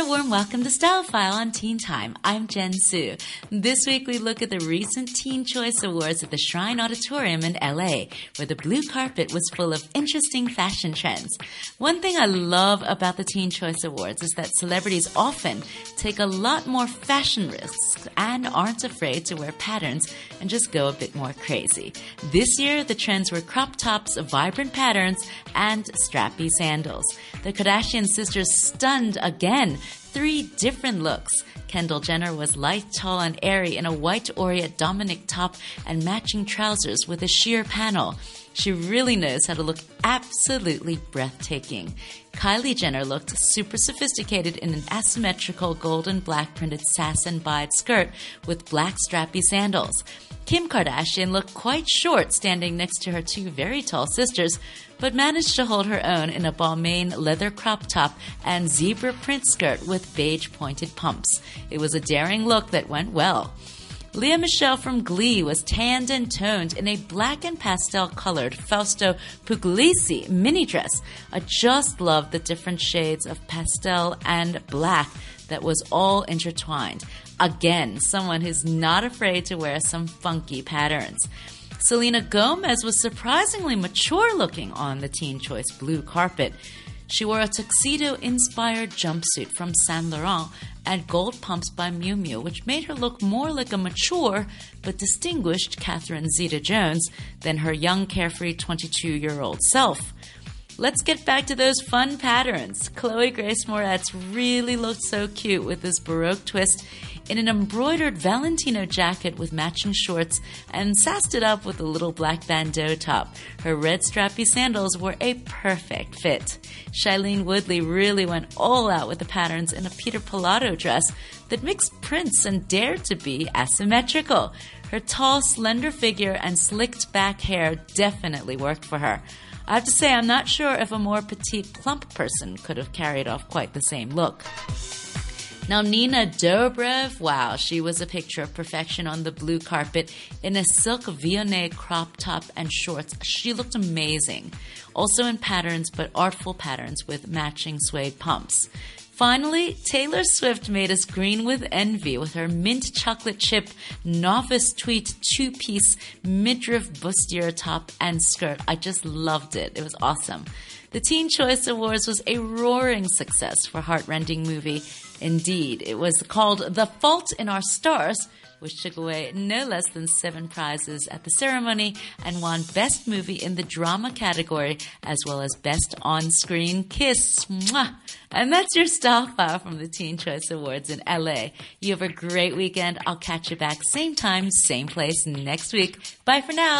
A warm welcome to Style File on Teen Time. I'm Jen Su. This week we look at the recent Teen Choice Awards at the Shrine Auditorium in LA, where the blue carpet was full of interesting fashion trends. One thing I love about the Teen Choice Awards is that celebrities often take a lot more fashion risks and aren't afraid to wear patterns and just go a bit more crazy. This year, the trends were crop tops, vibrant patterns, and strappy sandals. The Kardashian sisters stunned again three different looks. Kendall Jenner was light, tall, and airy in a white Orient Dominic top and matching trousers with a sheer panel. She really knows how to look absolutely breathtaking. Kylie Jenner looked super sophisticated in an asymmetrical golden black printed and bide skirt with black strappy sandals. Kim Kardashian looked quite short standing next to her two very tall sisters, but managed to hold her own in a Balmain leather crop top and zebra print skirt with beige pointed pumps. It was a daring look that went well. Lea Michele from Glee was tanned and toned in a black and pastel colored Fausto Puglisi mini dress. I just love the different shades of pastel and black that was all intertwined. Again, someone who's not afraid to wear some funky patterns. Selena Gomez was surprisingly mature looking on the Teen Choice blue carpet. She wore a tuxedo inspired jumpsuit from Saint Laurent and gold pumps by Miu Miu, which made her look more like a mature but distinguished Catherine Zeta Jones than her young, carefree 22 year old self. Let's get back to those fun patterns. Chloe Grace Moretz really looked so cute with this Baroque twist in an embroidered Valentino jacket with matching shorts and sassed it up with a little black bandeau top. Her red strappy sandals were a perfect fit. Shailene Woodley really went all out with the patterns in a Peter Pilotto dress that mixed prints and dared to be asymmetrical. Her tall, slender figure and slicked back hair definitely worked for her. I have to say, I'm not sure if a more petite, plump person could have carried off quite the same look. Now, Nina Dobrev, wow, she was a picture of perfection on the blue carpet in a silk Vionnet crop top and shorts. She looked amazing. Also in patterns, but artful patterns with matching suede pumps. Finally, Taylor Swift made us green with envy with her mint chocolate chip novice tweet two piece midriff bustier top and skirt. I just loved it. It was awesome. The Teen Choice Awards was a roaring success for Heartrending Movie. Indeed, it was called The Fault in Our Stars, which took away no less than seven prizes at the ceremony and won Best Movie in the Drama category, as well as Best On Screen Kiss. Mwah! And that's your style file from the Teen Choice Awards in LA. You have a great weekend. I'll catch you back same time, same place next week. Bye for now.